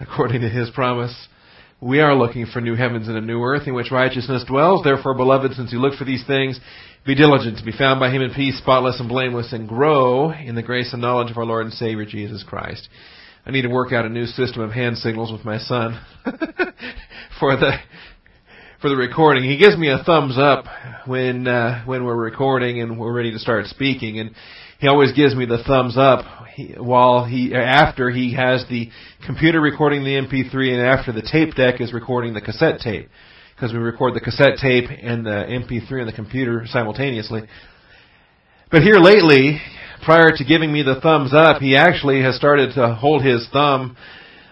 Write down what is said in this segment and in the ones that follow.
according to his promise, we are looking for new heavens and a new earth in which righteousness dwells. Therefore, beloved, since you look for these things, be diligent to be found by him in peace, spotless and blameless, and grow in the grace and knowledge of our Lord and Savior Jesus Christ. I need to work out a new system of hand signals with my son for the for the recording. He gives me a thumbs up when uh, when we're recording and we're ready to start speaking, and he always gives me the thumbs up while he after he has the computer recording the MP3 and after the tape deck is recording the cassette tape because we record the cassette tape and the MP3 on the computer simultaneously. But here lately, prior to giving me the thumbs up, he actually has started to hold his thumb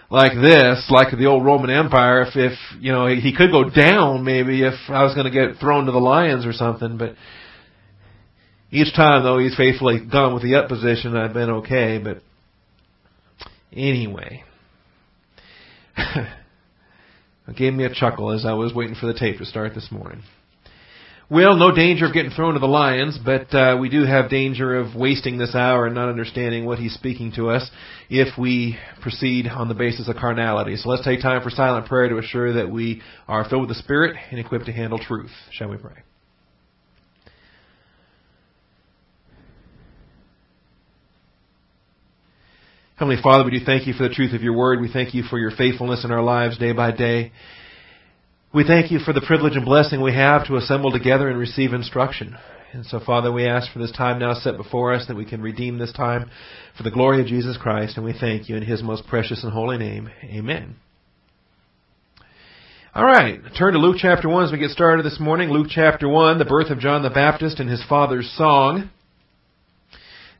like this, like the old Roman Empire. If, if you know, he could go down maybe if I was going to get thrown to the lions or something, but each time, though, he's faithfully gone with the up position. I've been okay, but anyway. it gave me a chuckle as I was waiting for the tape to start this morning. Well, no danger of getting thrown to the lions, but uh, we do have danger of wasting this hour and not understanding what he's speaking to us if we proceed on the basis of carnality. So let's take time for silent prayer to assure that we are filled with the Spirit and equipped to handle truth. Shall we pray? Heavenly Father, we do thank you for the truth of your word. We thank you for your faithfulness in our lives day by day. We thank you for the privilege and blessing we have to assemble together and receive instruction. And so, Father, we ask for this time now set before us that we can redeem this time for the glory of Jesus Christ, and we thank you in His most precious and holy name. Amen. All right, turn to Luke chapter 1 as we get started this morning. Luke chapter 1, the birth of John the Baptist and his father's song,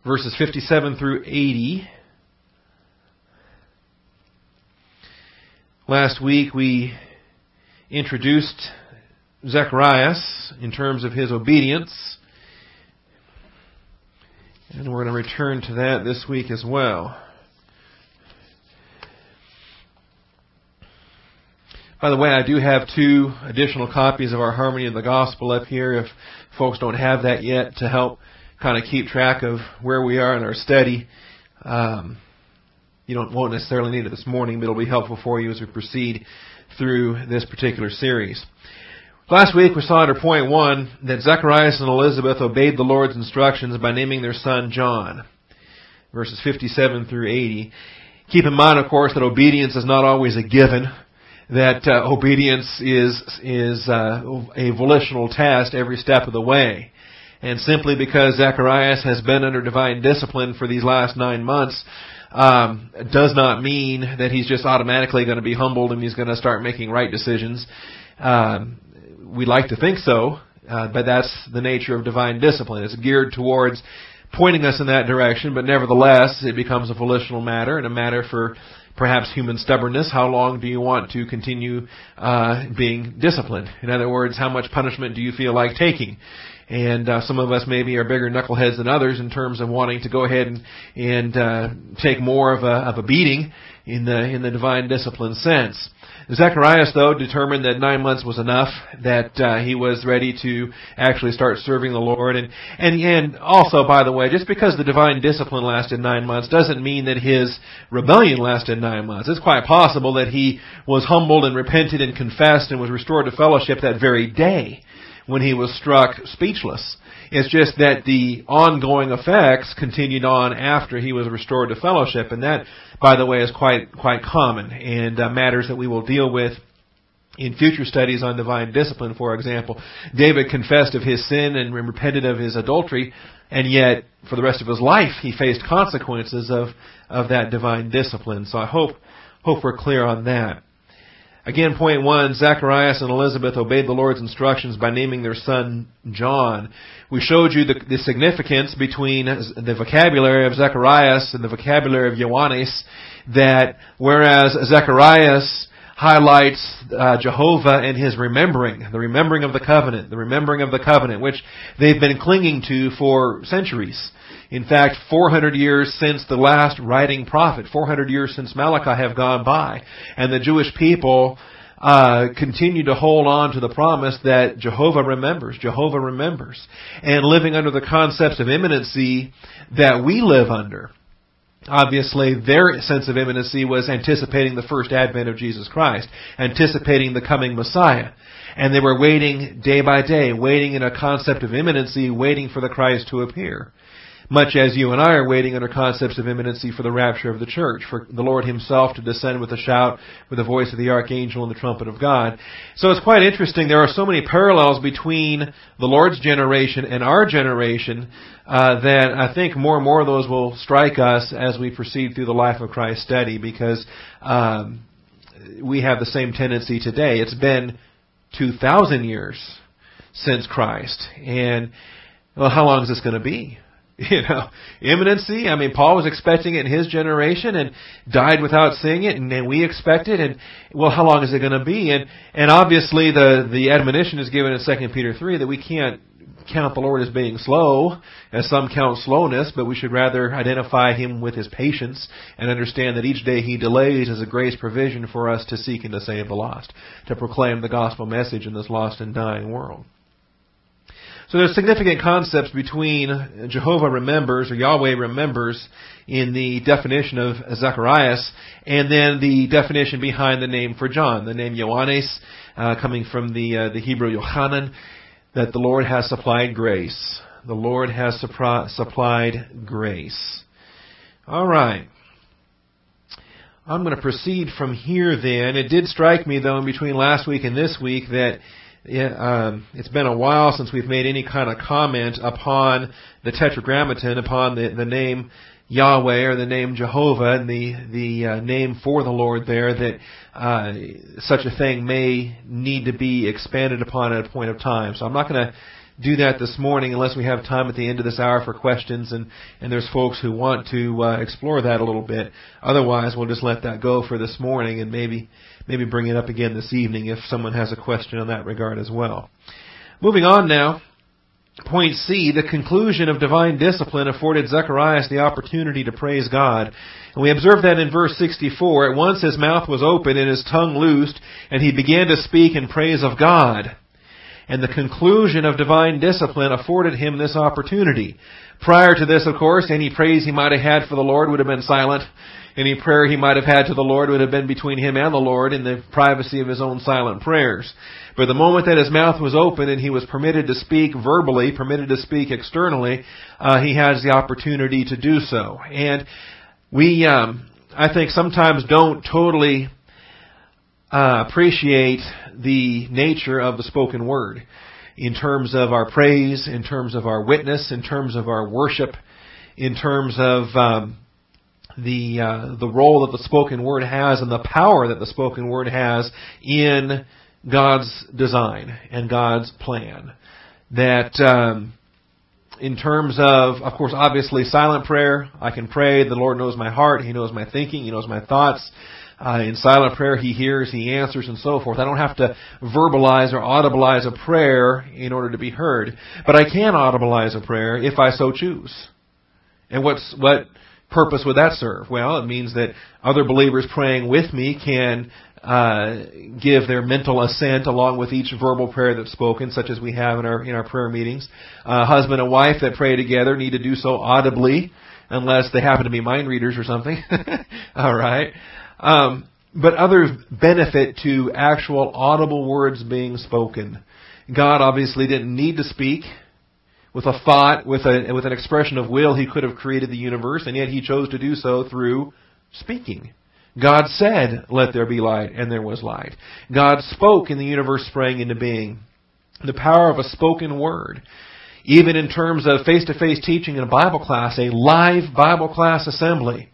verses 57 through 80. Last week we introduced Zacharias in terms of his obedience. And we're going to return to that this week as well. By the way, I do have two additional copies of our Harmony of the Gospel up here if folks don't have that yet to help kind of keep track of where we are in our study. Um, you don't won't necessarily need it this morning, but it'll be helpful for you as we proceed through this particular series. Last week we saw under point one that Zacharias and Elizabeth obeyed the Lord's instructions by naming their son John. Verses 57 through 80. Keep in mind, of course, that obedience is not always a given. That uh, obedience is is uh, a volitional test every step of the way. And simply because Zacharias has been under divine discipline for these last nine months um, does not mean that he's just automatically going to be humbled and he's going to start making right decisions. Um, we like to think so, uh, but that's the nature of divine discipline. It's geared towards pointing us in that direction, but nevertheless, it becomes a volitional matter and a matter for perhaps human stubbornness. How long do you want to continue uh, being disciplined? In other words, how much punishment do you feel like taking? And uh, some of us maybe are bigger knuckleheads than others in terms of wanting to go ahead and and uh, take more of a of a beating in the in the divine discipline sense. Zacharias, though, determined that nine months was enough, that uh, he was ready to actually start serving the Lord. And, and, and also, by the way, just because the divine discipline lasted nine months doesn't mean that his rebellion lasted nine months. It's quite possible that he was humbled and repented and confessed and was restored to fellowship that very day when he was struck speechless. It's just that the ongoing effects continued on after he was restored to fellowship, and that, by the way, is quite quite common and uh, matters that we will deal with in future studies on divine discipline. For example, David confessed of his sin and repented of his adultery, and yet for the rest of his life he faced consequences of of that divine discipline. So I hope hope we're clear on that. Again, point one, Zacharias and Elizabeth obeyed the Lord's instructions by naming their son John. We showed you the, the significance between the vocabulary of Zacharias and the vocabulary of Ioannis, that whereas Zacharias highlights uh, Jehovah and his remembering, the remembering of the covenant, the remembering of the covenant, which they've been clinging to for centuries. In fact, 400 years since the last writing prophet, 400 years since Malachi have gone by, and the Jewish people uh, continue to hold on to the promise that Jehovah remembers. Jehovah remembers, and living under the concepts of imminency that we live under. obviously their sense of imminency was anticipating the first advent of Jesus Christ, anticipating the coming Messiah. And they were waiting day by day, waiting in a concept of imminency, waiting for the Christ to appear much as you and I are waiting under concepts of imminency for the rapture of the church, for the Lord himself to descend with a shout, with the voice of the archangel and the trumpet of God. So it's quite interesting. There are so many parallels between the Lord's generation and our generation uh, that I think more and more of those will strike us as we proceed through the life of Christ study because um, we have the same tendency today. It's been 2,000 years since Christ. And, well, how long is this going to be? You know, imminency. I mean, Paul was expecting it in his generation and died without seeing it, and, and we expect it. And well, how long is it going to be? And and obviously, the the admonition is given in Second Peter three that we can't count the Lord as being slow, as some count slowness, but we should rather identify Him with His patience and understand that each day He delays is a grace provision for us to seek and to save the lost, to proclaim the gospel message in this lost and dying world. So there's significant concepts between Jehovah remembers or Yahweh remembers in the definition of Zacharias and then the definition behind the name for John, the name Ioannes, uh, coming from the uh, the Hebrew Yohanan, that the Lord has supplied grace. The Lord has supri- supplied grace. All right. I'm going to proceed from here then. It did strike me though in between last week and this week that yeah, um, it's been a while since we've made any kind of comment upon the Tetragrammaton, upon the, the name Yahweh or the name Jehovah and the the uh, name for the Lord there. That uh, such a thing may need to be expanded upon at a point of time. So I'm not going to do that this morning unless we have time at the end of this hour for questions and and there's folks who want to uh, explore that a little bit. Otherwise, we'll just let that go for this morning and maybe maybe bring it up again this evening if someone has a question on that regard as well. Moving on now. Point C, the conclusion of divine discipline afforded Zacharias the opportunity to praise God. And we observe that in verse 64. At once his mouth was open and his tongue loosed, and he began to speak in praise of God. And the conclusion of divine discipline afforded him this opportunity. Prior to this, of course, any praise he might have had for the Lord would have been silent. Any prayer he might have had to the Lord would have been between him and the Lord in the privacy of his own silent prayers. But the moment that his mouth was open and he was permitted to speak verbally, permitted to speak externally, uh, he has the opportunity to do so. And we, um, I think, sometimes don't totally uh, appreciate the nature of the spoken word in terms of our praise, in terms of our witness, in terms of our worship, in terms of um, the uh, the role that the spoken word has and the power that the spoken word has in God's design and God's plan. That um, in terms of, of course, obviously silent prayer, I can pray. The Lord knows my heart. He knows my thinking. He knows my thoughts. Uh, in silent prayer, He hears, He answers, and so forth. I don't have to verbalize or audibilize a prayer in order to be heard, but I can audibilize a prayer if I so choose. And what's what purpose would that serve? Well, it means that other believers praying with me can uh, give their mental assent along with each verbal prayer that's spoken, such as we have in our in our prayer meetings. Uh, husband and wife that pray together need to do so audibly, unless they happen to be mind readers or something. All right. Um, but others benefit to actual audible words being spoken. God obviously didn't need to speak with a thought, with a with an expression of will, he could have created the universe, and yet he chose to do so through speaking. God said, "Let there be light," and there was light. God spoke, and the universe sprang into being. The power of a spoken word, even in terms of face-to-face teaching in a Bible class, a live Bible class assembly.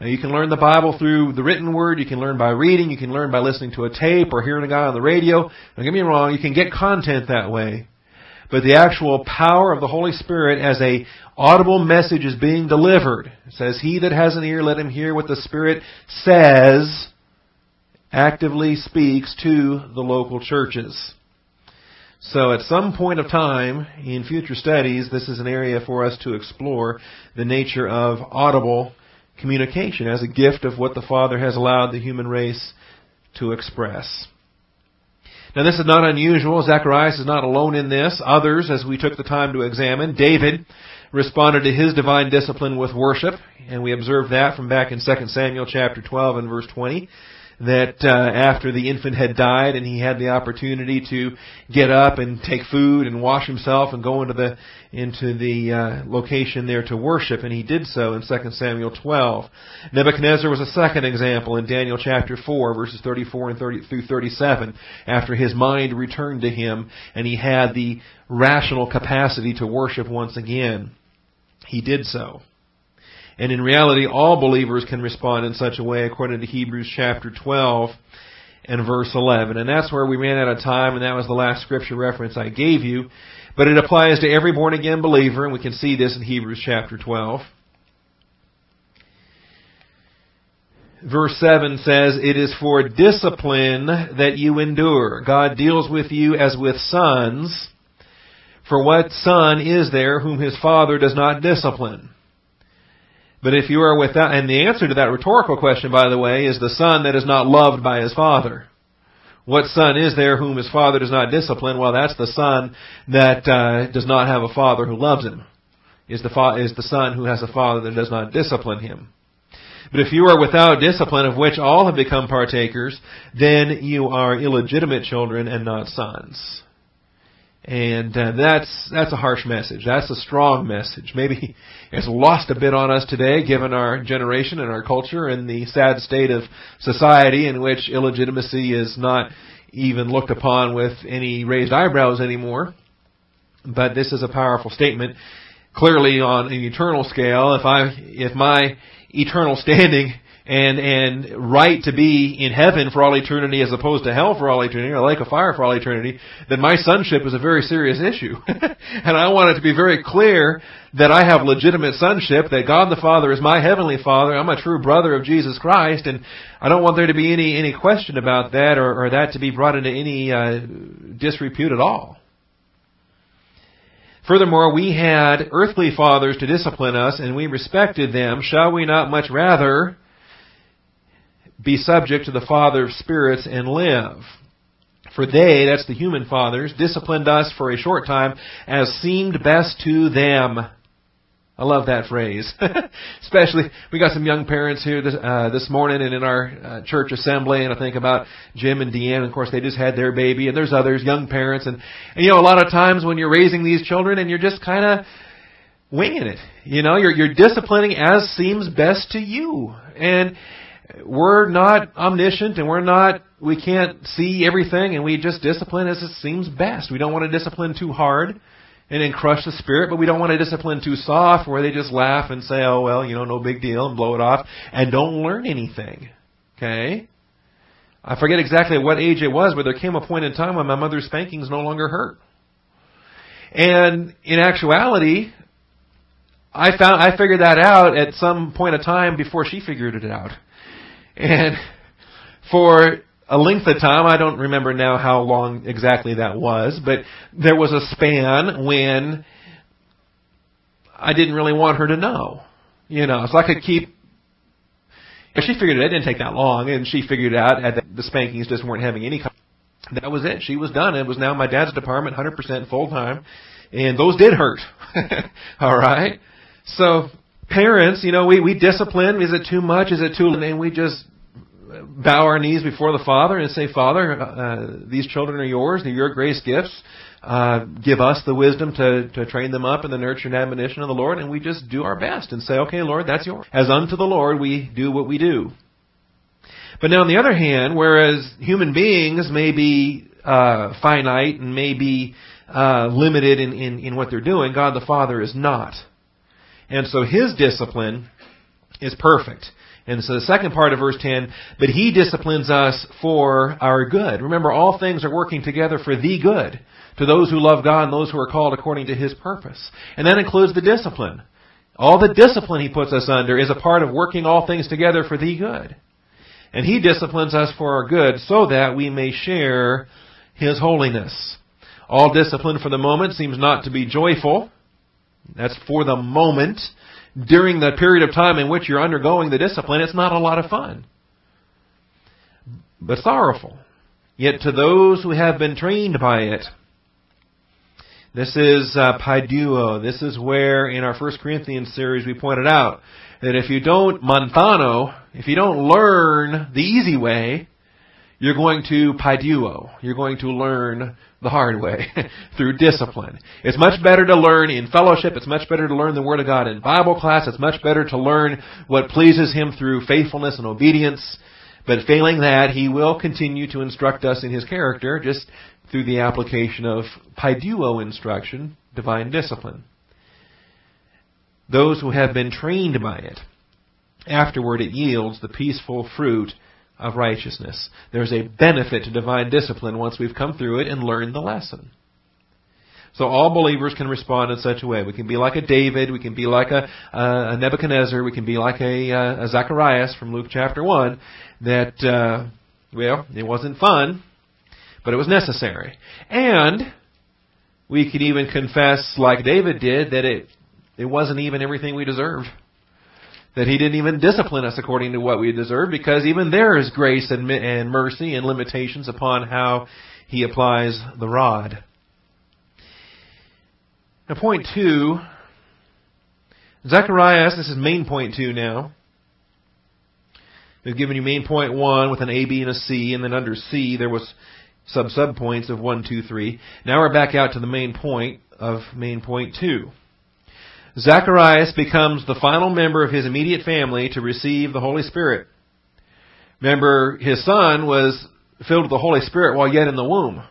Now you can learn the Bible through the written word, you can learn by reading, you can learn by listening to a tape or hearing a guy on the radio. Don't get me wrong, you can get content that way but the actual power of the Holy Spirit as a audible message is being delivered. It says, He that has an ear, let him hear what the Spirit says, actively speaks to the local churches. So at some point of time in future studies, this is an area for us to explore the nature of audible communication as a gift of what the Father has allowed the human race to express. Now this is not unusual. Zacharias is not alone in this. Others, as we took the time to examine, David responded to his divine discipline with worship, and we observed that from back in 2 Samuel chapter 12 and verse 20 that uh, after the infant had died and he had the opportunity to get up and take food and wash himself and go into the into the uh, location there to worship and he did so in 2 Samuel 12. Nebuchadnezzar was a second example in Daniel chapter 4 verses 34 and 30 through 37 after his mind returned to him and he had the rational capacity to worship once again. He did so. And in reality, all believers can respond in such a way according to Hebrews chapter 12 and verse 11. And that's where we ran out of time, and that was the last scripture reference I gave you. But it applies to every born again believer, and we can see this in Hebrews chapter 12. Verse 7 says, It is for discipline that you endure. God deals with you as with sons. For what son is there whom his father does not discipline? But if you are without, and the answer to that rhetorical question, by the way, is the son that is not loved by his father. What son is there whom his father does not discipline? Well, that's the son that uh, does not have a father who loves him. Is the fa- is the son who has a father that does not discipline him. But if you are without discipline, of which all have become partakers, then you are illegitimate children and not sons. And uh, that's that's a harsh message. That's a strong message. Maybe it's lost a bit on us today, given our generation and our culture and the sad state of society in which illegitimacy is not even looked upon with any raised eyebrows anymore. But this is a powerful statement. Clearly, on an eternal scale, if I if my eternal standing and and right to be in heaven for all eternity as opposed to hell for all eternity or lake of fire for all eternity, then my sonship is a very serious issue. and I want it to be very clear that I have legitimate sonship, that God the Father is my heavenly Father, I'm a true brother of Jesus Christ, and I don't want there to be any any question about that or, or that to be brought into any uh, disrepute at all. Furthermore, we had earthly fathers to discipline us, and we respected them. Shall we not much rather be subject to the Father of spirits and live. For they, that's the human fathers, disciplined us for a short time as seemed best to them. I love that phrase. Especially, we got some young parents here this, uh, this morning and in our uh, church assembly, and I think about Jim and Deanne. Of course, they just had their baby, and there's others, young parents, and, and you know, a lot of times when you're raising these children and you're just kind of winging it, you know, you're you're disciplining as seems best to you, and we're not omniscient and we're not we can't see everything and we just discipline as it seems best. We don't want to discipline too hard and then crush the spirit, but we don't want to discipline too soft where they just laugh and say, "Oh well, you know, no big deal," and blow it off and don't learn anything. Okay? I forget exactly what age it was, but there came a point in time when my mother's spankings no longer hurt. And in actuality, I found I figured that out at some point of time before she figured it out. And for a length of time, I don't remember now how long exactly that was, but there was a span when I didn't really want her to know. You know, so I could keep. But she figured it. It didn't take that long, and she figured out that the spankings just weren't having any. That was it. She was done. It was now my dad's department, 100% full time, and those did hurt. All right. So parents, you know, we, we discipline. Is it too much? Is it too? And we just bow our knees before the Father and say, Father, uh, these children are yours. They're your grace gifts. Uh, give us the wisdom to, to train them up in the nurture and admonition of the Lord. And we just do our best and say, okay, Lord, that's yours. As unto the Lord, we do what we do. But now on the other hand, whereas human beings may be uh, finite and may be uh, limited in, in, in what they're doing, God the Father is not. And so his discipline is perfect. And so the second part of verse 10, but he disciplines us for our good. Remember, all things are working together for the good, to those who love God and those who are called according to his purpose. And that includes the discipline. All the discipline he puts us under is a part of working all things together for the good. And he disciplines us for our good so that we may share his holiness. All discipline for the moment seems not to be joyful, that's for the moment. During the period of time in which you're undergoing the discipline, it's not a lot of fun. But sorrowful. Yet to those who have been trained by it, This is uh, paiduo. This is where in our First Corinthians series we pointed out that if you don't manthano, if you don't learn the easy way, you're going to paiduo. You're going to learn the hard way through discipline. It's much better to learn in fellowship. It's much better to learn the Word of God in Bible class. It's much better to learn what pleases Him through faithfulness and obedience. But failing that, He will continue to instruct us in His character just through the application of paiduo instruction, divine discipline. Those who have been trained by it, afterward it yields the peaceful fruit of righteousness. There's a benefit to divine discipline once we've come through it and learned the lesson. So all believers can respond in such a way. We can be like a David, we can be like a, a Nebuchadnezzar, we can be like a, a Zacharias from Luke chapter 1, that, uh, well, it wasn't fun, but it was necessary. And we can even confess, like David did, that it, it wasn't even everything we deserved that he didn't even discipline us according to what we deserve because even there is grace and, and mercy and limitations upon how he applies the rod. Now, point two, Zacharias, this is main point two now. We've given you main point one with an A, B, and a C, and then under C there was sub sub points of one, two, three. Now we're back out to the main point of main point two. Zacharias becomes the final member of his immediate family to receive the Holy Spirit. Remember, his son was filled with the Holy Spirit while yet in the womb.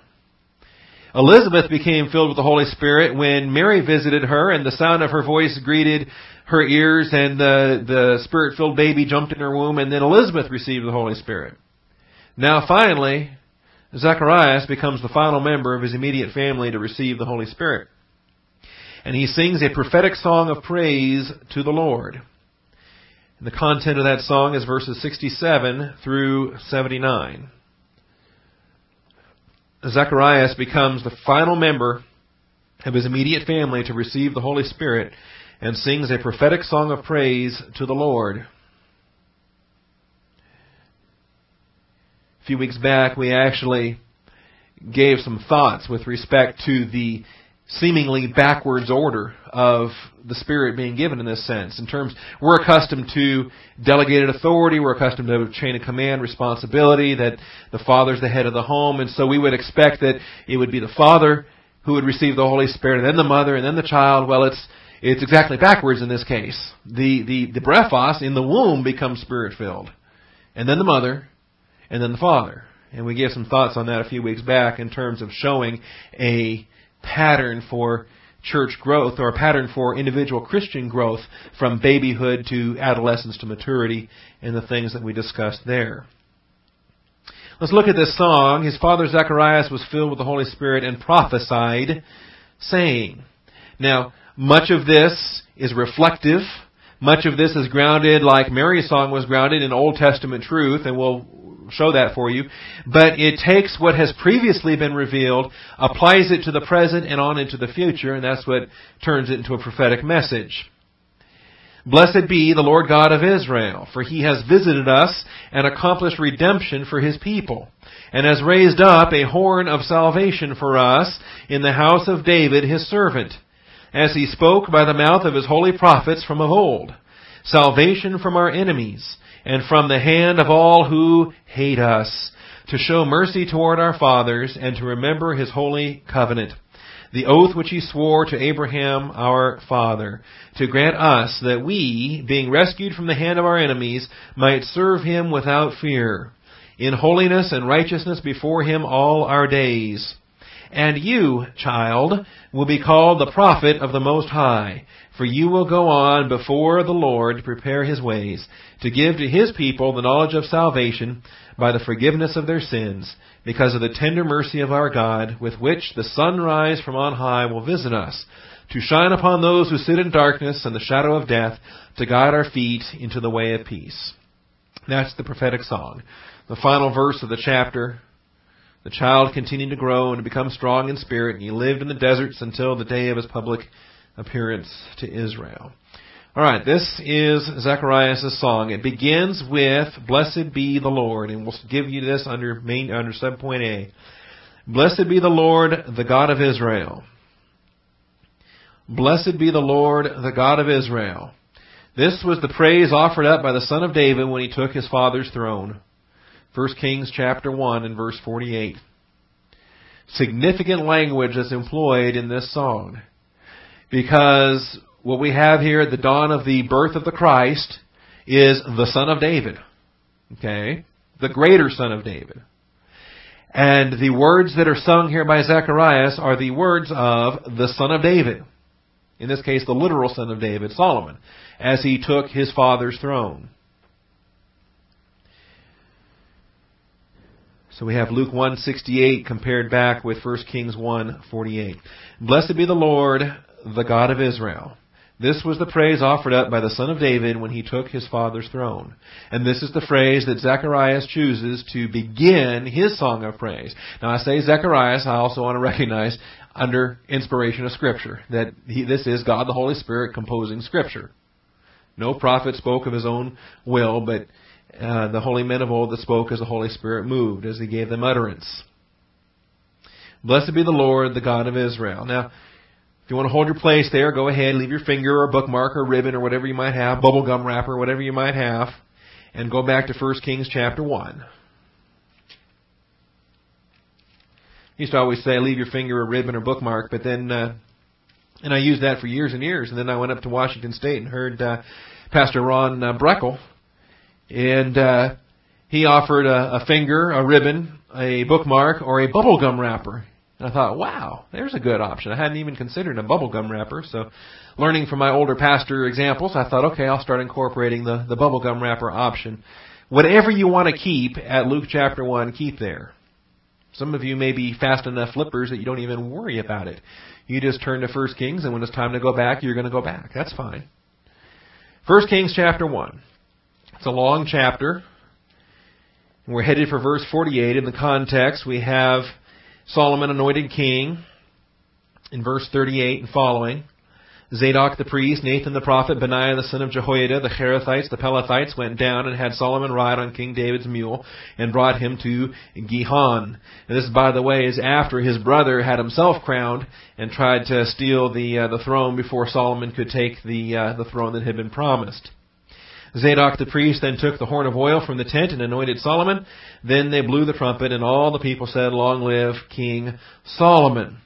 Elizabeth became filled with the Holy Spirit when Mary visited her and the sound of her voice greeted her ears and the, the spirit-filled baby jumped in her womb and then Elizabeth received the Holy Spirit. Now finally, Zacharias becomes the final member of his immediate family to receive the Holy Spirit and he sings a prophetic song of praise to the Lord. And the content of that song is verses 67 through 79. Zacharias becomes the final member of his immediate family to receive the Holy Spirit and sings a prophetic song of praise to the Lord. A few weeks back, we actually gave some thoughts with respect to the seemingly backwards order of the Spirit being given in this sense. In terms, we're accustomed to delegated authority, we're accustomed to a chain of command responsibility, that the Father's the head of the home, and so we would expect that it would be the Father who would receive the Holy Spirit, and then the mother, and then the child. Well, it's, it's exactly backwards in this case. The, the, the brephos in the womb becomes Spirit filled. And then the mother, and then the Father. And we gave some thoughts on that a few weeks back in terms of showing a pattern for church growth or a pattern for individual Christian growth from babyhood to adolescence to maturity and the things that we discussed there. Let's look at this song. His father Zacharias was filled with the Holy Spirit and prophesied, saying. Now, much of this is reflective. Much of this is grounded like Mary's song was grounded in Old Testament truth, and we'll show that for you. But it takes what has previously been revealed, applies it to the present and on into the future, and that's what turns it into a prophetic message. Blessed be the Lord God of Israel, for he has visited us and accomplished redemption for his people, and has raised up a horn of salvation for us in the house of David his servant, as he spoke by the mouth of his holy prophets from of old, salvation from our enemies, and from the hand of all who hate us, to show mercy toward our fathers, and to remember his holy covenant, the oath which he swore to Abraham our father, to grant us that we, being rescued from the hand of our enemies, might serve him without fear, in holiness and righteousness before him all our days. And you, child, will be called the prophet of the Most High, for you will go on before the Lord to prepare his ways, to give to his people the knowledge of salvation by the forgiveness of their sins, because of the tender mercy of our God, with which the sunrise from on high will visit us, to shine upon those who sit in darkness and the shadow of death, to guide our feet into the way of peace. That's the prophetic song. The final verse of the chapter. The child continued to grow and to become strong in spirit, and he lived in the deserts until the day of his public appearance to Israel. All right, this is Zacharias' song. It begins with "Blessed be the Lord," and we'll give you this under main under subpoint A. Blessed be the Lord, the God of Israel. Blessed be the Lord, the God of Israel. This was the praise offered up by the son of David when he took his father's throne. 1 Kings chapter 1 and verse 48. Significant language is employed in this song. Because what we have here at the dawn of the birth of the Christ is the son of David. Okay? The greater son of David. And the words that are sung here by Zacharias are the words of the son of David. In this case, the literal son of David, Solomon, as he took his father's throne. So we have Luke 1:68 compared back with 1 Kings 1:48. Blessed be the Lord, the God of Israel. This was the praise offered up by the son of David when he took his father's throne. And this is the phrase that Zacharias chooses to begin his song of praise. Now I say Zacharias, I also want to recognize under inspiration of Scripture that he, this is God the Holy Spirit composing Scripture. No prophet spoke of his own will, but uh, the holy men of old that spoke as the Holy Spirit moved, as he gave them utterance. Blessed be the Lord, the God of Israel. Now, if you want to hold your place there, go ahead, leave your finger or bookmark or ribbon or whatever you might have, bubble gum wrapper, whatever you might have, and go back to 1 Kings chapter 1. I used to always say leave your finger or ribbon or bookmark, but then, uh, and I used that for years and years, and then I went up to Washington State and heard uh, Pastor Ron uh, Breckle, and uh, he offered a, a finger, a ribbon, a bookmark, or a bubble gum wrapper. And I thought, wow, there's a good option. I hadn't even considered a bubblegum wrapper. So, learning from my older pastor examples, I thought, okay, I'll start incorporating the, the bubblegum wrapper option. Whatever you want to keep at Luke chapter 1, keep there. Some of you may be fast enough flippers that you don't even worry about it. You just turn to 1 Kings, and when it's time to go back, you're going to go back. That's fine. 1 Kings chapter 1. It's a long chapter. And we're headed for verse 48. In the context, we have Solomon anointed king in verse 38 and following. Zadok the priest, Nathan the prophet, Benaiah the son of Jehoiada, the Cherethites, the Pelethites went down and had Solomon ride on King David's mule and brought him to Gihon. And this, by the way, is after his brother had himself crowned and tried to steal the uh, the throne before Solomon could take the uh, the throne that had been promised. Zadok the priest then took the horn of oil from the tent and anointed Solomon. Then they blew the trumpet, and all the people said, Long live King Solomon.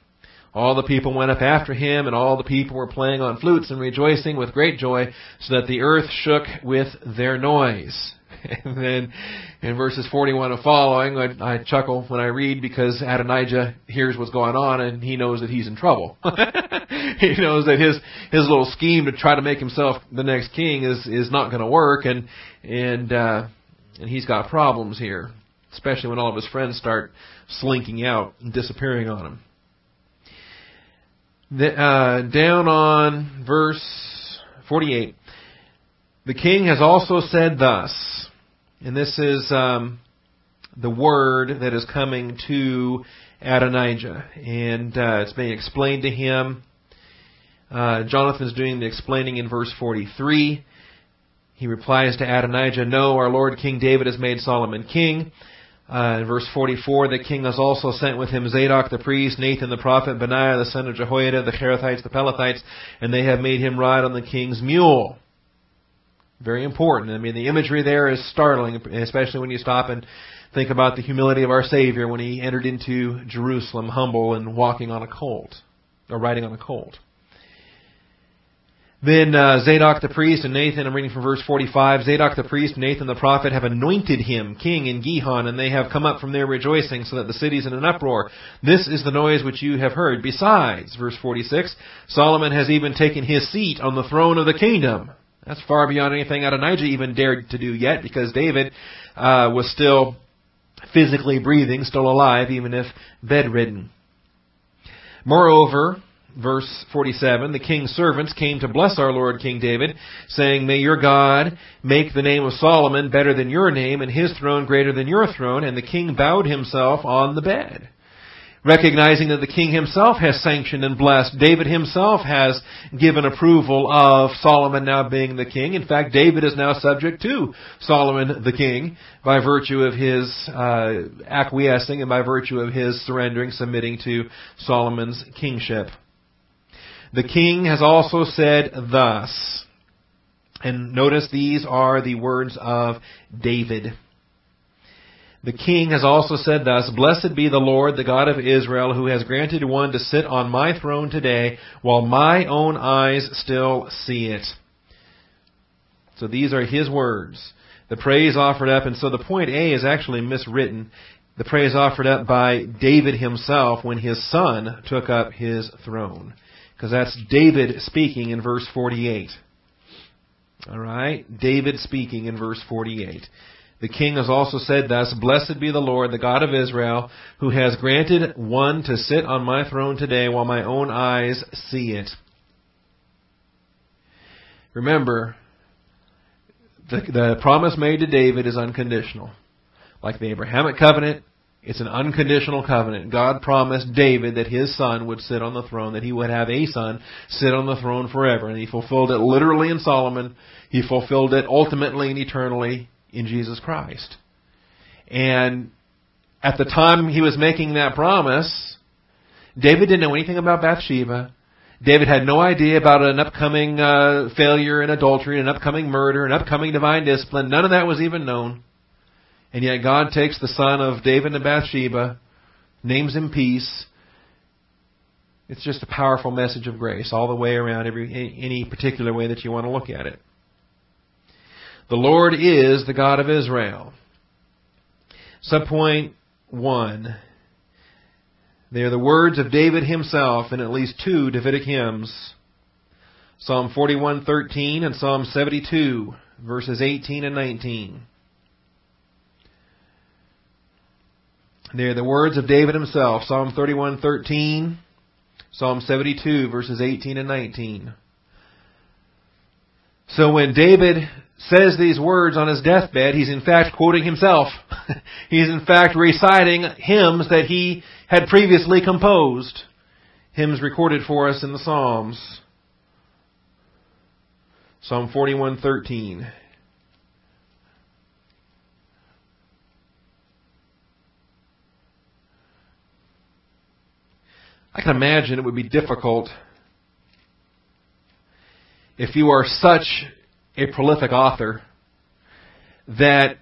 All the people went up after him, and all the people were playing on flutes and rejoicing with great joy, so that the earth shook with their noise. And then in verses 41 and following, I, I chuckle when I read because Adonijah hears what's going on and he knows that he's in trouble. he knows that his his little scheme to try to make himself the next king is is not going to work, and and uh, and he's got problems here, especially when all of his friends start slinking out and disappearing on him. The, uh, down on verse 48. The king has also said thus, and this is um, the word that is coming to Adonijah, and uh, it's being explained to him. Uh, Jonathan's doing the explaining in verse 43. He replies to Adonijah, No, our Lord King David has made Solomon king. Uh, in verse 44, the king has also sent with him Zadok the priest, Nathan the prophet, Benaiah the son of Jehoiada, the Cherethites, the Pelethites, and they have made him ride on the king's mule. Very important. I mean, the imagery there is startling, especially when you stop and think about the humility of our Savior when he entered into Jerusalem humble and walking on a colt, or riding on a colt. Then uh, Zadok the priest and Nathan, I'm reading from verse 45, Zadok the priest Nathan the prophet have anointed him king in Gihon, and they have come up from there rejoicing, so that the city is in an uproar. This is the noise which you have heard. Besides, verse 46, Solomon has even taken his seat on the throne of the kingdom. That's far beyond anything Adonijah even dared to do yet, because David uh, was still physically breathing, still alive, even if bedridden. Moreover, verse 47, the king's servants came to bless our Lord King David, saying, May your God make the name of Solomon better than your name, and his throne greater than your throne. And the king bowed himself on the bed. Recognizing that the king himself has sanctioned and blessed, David himself has given approval of Solomon now being the king. In fact, David is now subject to Solomon the king by virtue of his uh, acquiescing and by virtue of his surrendering, submitting to Solomon's kingship. The king has also said thus. And notice these are the words of David. The king has also said thus, Blessed be the Lord, the God of Israel, who has granted one to sit on my throne today, while my own eyes still see it. So these are his words. The praise offered up, and so the point A is actually miswritten. The praise offered up by David himself when his son took up his throne. Because that's David speaking in verse 48. Alright? David speaking in verse 48. The king has also said thus, Blessed be the Lord, the God of Israel, who has granted one to sit on my throne today while my own eyes see it. Remember, the, the promise made to David is unconditional. Like the Abrahamic covenant, it's an unconditional covenant. God promised David that his son would sit on the throne, that he would have a son sit on the throne forever. And he fulfilled it literally in Solomon. He fulfilled it ultimately and eternally in Jesus Christ. And at the time he was making that promise, David didn't know anything about Bathsheba. David had no idea about an upcoming uh, failure in adultery, an upcoming murder, an upcoming divine discipline. None of that was even known. And yet God takes the son of David and Bathsheba, names him peace. It's just a powerful message of grace all the way around every any particular way that you want to look at it. The Lord is the God of Israel. Subpoint 1. They are the words of David himself in at least two Davidic hymns. Psalm 41:13 and Psalm 72 verses 18 and 19. They are the words of David himself, Psalm 31:13, Psalm 72 verses 18 and 19. So when David says these words on his deathbed, he's in fact quoting himself. he's in fact reciting hymns that he had previously composed. Hymns recorded for us in the Psalms. Psalm 41:13. I can imagine it would be difficult if you are such a prolific author that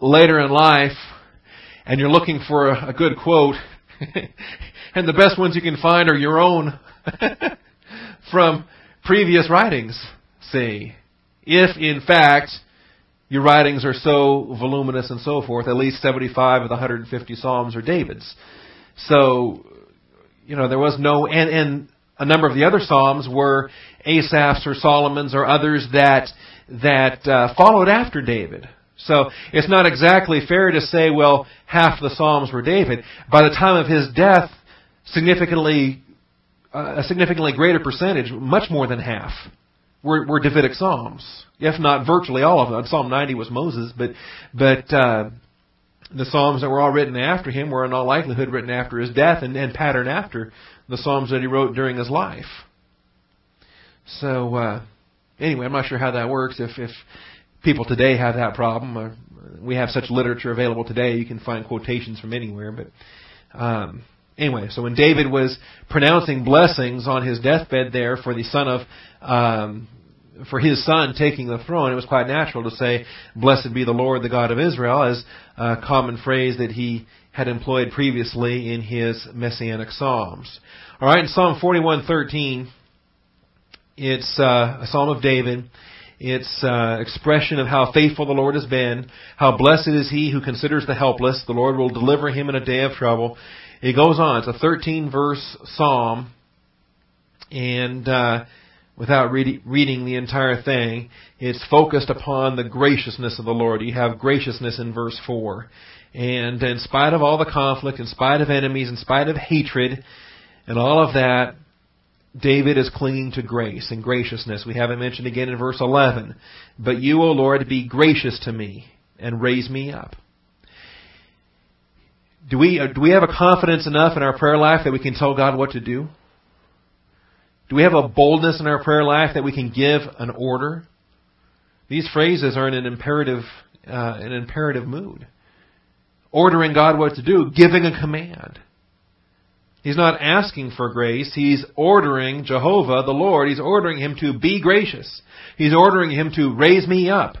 later in life, and you're looking for a, a good quote, and the best ones you can find are your own from previous writings, say. If, in fact, your writings are so voluminous and so forth, at least 75 of the 150 Psalms are David's. So, you know, there was no, and, and a number of the other Psalms were Asaph's or Solomon's or others that that uh, followed after David. So it's not exactly fair to say, well, half the Psalms were David. By the time of his death, significantly uh, a significantly greater percentage, much more than half, were, were Davidic Psalms. If not virtually all of them. Psalm 90 was Moses, but but uh, the Psalms that were all written after him were in all likelihood written after his death and, and patterned after the Psalms that he wrote during his life. So uh, anyway, I'm not sure how that works. If if people today have that problem, or we have such literature available today, you can find quotations from anywhere. But um, anyway, so when David was pronouncing blessings on his deathbed there for the son of um, for his son taking the throne, it was quite natural to say, "Blessed be the Lord, the God of Israel," as a common phrase that he had employed previously in his messianic psalms. All right, in Psalm 41:13, it's uh, a psalm of David. It's uh, expression of how faithful the Lord has been. How blessed is he who considers the helpless. The Lord will deliver him in a day of trouble. It goes on. It's a 13 verse psalm, and uh, without read- reading the entire thing, it's focused upon the graciousness of the Lord. You have graciousness in verse four. And in spite of all the conflict, in spite of enemies, in spite of hatred, and all of that, David is clinging to grace and graciousness. We have it mentioned again in verse 11. But you, O Lord, be gracious to me and raise me up. Do we, uh, do we have a confidence enough in our prayer life that we can tell God what to do? Do we have a boldness in our prayer life that we can give an order? These phrases are in an imperative, uh, an imperative mood ordering God what to do, giving a command. He's not asking for grace. He's ordering Jehovah, the Lord, he's ordering him to be gracious. He's ordering him to raise me up.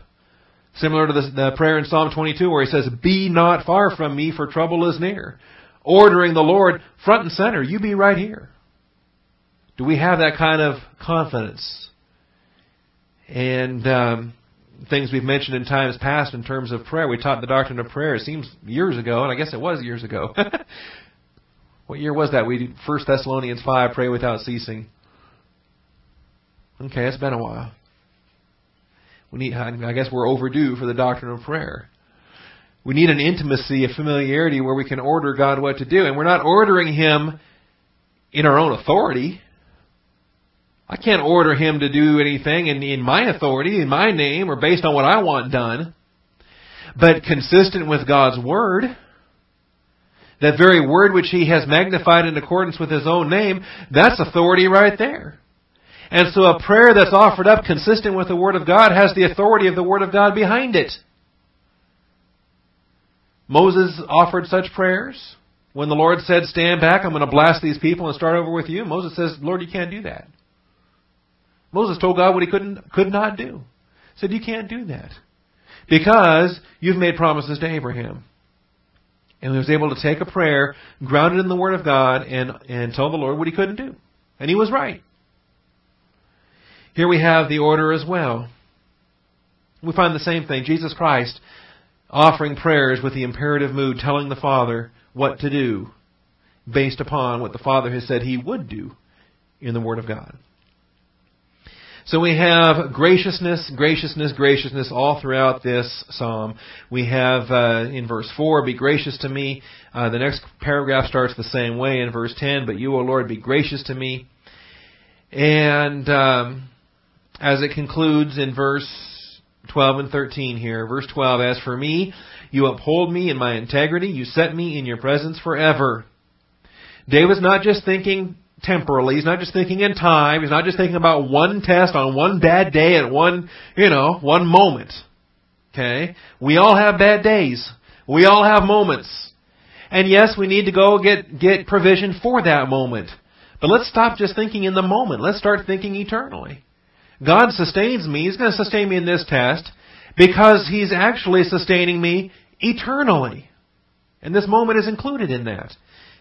Similar to the, the, prayer in Psalm 22 where he says, Be not far from me, for trouble is near. Ordering the Lord front and center, you be right here. Do we have that kind of confidence? And um, things we've mentioned in times past in terms of prayer. We taught the doctrine of prayer. It seems years ago, and I guess it was years ago. what year was that? We First Thessalonians five, pray without ceasing. Okay, it's been a while. We need. I guess we're overdue for the doctrine of prayer. We need an intimacy, a familiarity where we can order God what to do, and we're not ordering Him in our own authority. I can't order him to do anything in, in my authority, in my name, or based on what I want done. But consistent with God's word, that very word which he has magnified in accordance with his own name, that's authority right there. And so a prayer that's offered up consistent with the Word of God has the authority of the Word of God behind it. Moses offered such prayers. When the Lord said, Stand back, I'm going to blast these people and start over with you, Moses says, Lord, you can't do that. Moses told God what he couldn't, could not do. He said, You can't do that. Because you've made promises to Abraham. And he was able to take a prayer grounded in the Word of God and, and tell the Lord what he couldn't do. And he was right. Here we have the order as well. We find the same thing. Jesus Christ offering prayers with the imperative mood, telling the Father what to do based upon what the Father has said he would do in the Word of God. So we have graciousness, graciousness, graciousness all throughout this psalm. We have uh, in verse 4, be gracious to me. Uh, the next paragraph starts the same way in verse 10, but you, O Lord, be gracious to me. And um, as it concludes in verse 12 and 13 here, verse 12, as for me, you uphold me in my integrity, you set me in your presence forever. David's not just thinking temporally. He's not just thinking in time. He's not just thinking about one test on one bad day at one, you know, one moment. Okay? We all have bad days. We all have moments. And yes, we need to go get, get provision for that moment. But let's stop just thinking in the moment. Let's start thinking eternally. God sustains me. He's going to sustain me in this test because He's actually sustaining me eternally. And this moment is included in that.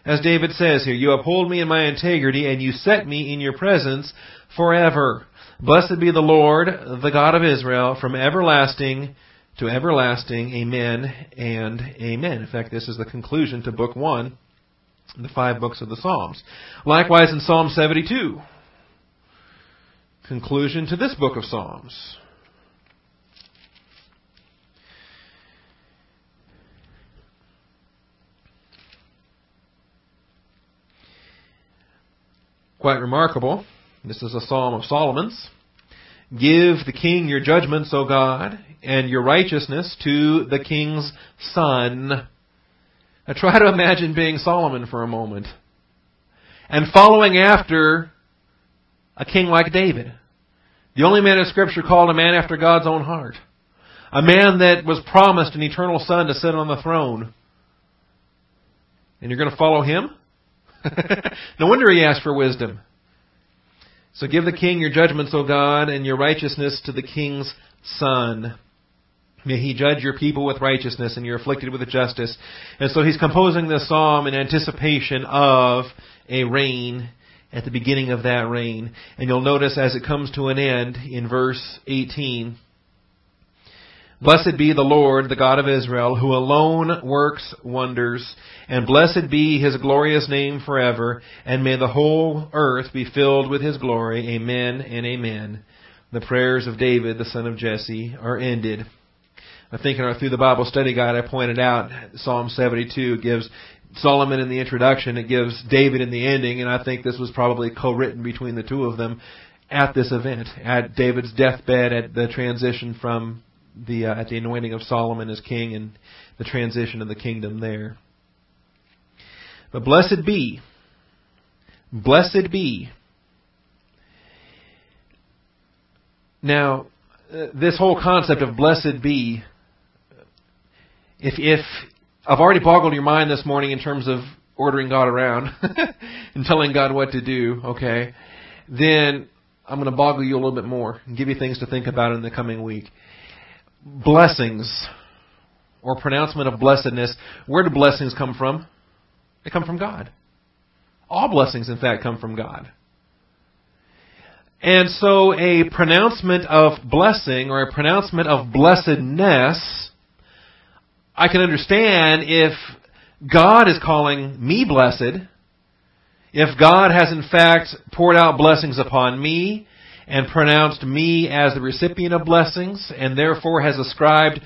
As David says here, you uphold me in my integrity and you set me in your presence forever. Blessed be the Lord, the God of Israel, from everlasting to everlasting. Amen and amen. In fact, this is the conclusion to book one, the five books of the Psalms. Likewise in Psalm 72, conclusion to this book of Psalms. Quite remarkable. This is a psalm of Solomon's. Give the king your judgments, O God, and your righteousness to the king's son. Now try to imagine being Solomon for a moment. And following after a king like David. The only man in Scripture called a man after God's own heart. A man that was promised an eternal son to sit on the throne. And you're going to follow him? no wonder he asked for wisdom. So give the king your judgments, O God, and your righteousness to the king's son. May he judge your people with righteousness and you're afflicted with justice. And so he's composing this psalm in anticipation of a reign at the beginning of that reign. And you'll notice as it comes to an end in verse 18, Blessed be the Lord, the God of Israel, who alone works wonders, and blessed be his glorious name forever, and may the whole earth be filled with his glory. Amen and amen. The prayers of David, the son of Jesse, are ended. I think in our Through the Bible Study Guide, I pointed out Psalm 72 gives Solomon in the introduction, it gives David in the ending, and I think this was probably co-written between the two of them at this event, at David's deathbed, at the transition from the uh, at the anointing of Solomon as king and the transition of the kingdom there. But blessed be, blessed be. Now, uh, this whole concept of blessed be, if if I've already boggled your mind this morning in terms of ordering God around and telling God what to do, okay, then I'm going to boggle you a little bit more and give you things to think about in the coming week. Blessings or pronouncement of blessedness. Where do blessings come from? They come from God. All blessings, in fact, come from God. And so a pronouncement of blessing or a pronouncement of blessedness, I can understand if God is calling me blessed, if God has in fact poured out blessings upon me and pronounced me as the recipient of blessings and therefore has ascribed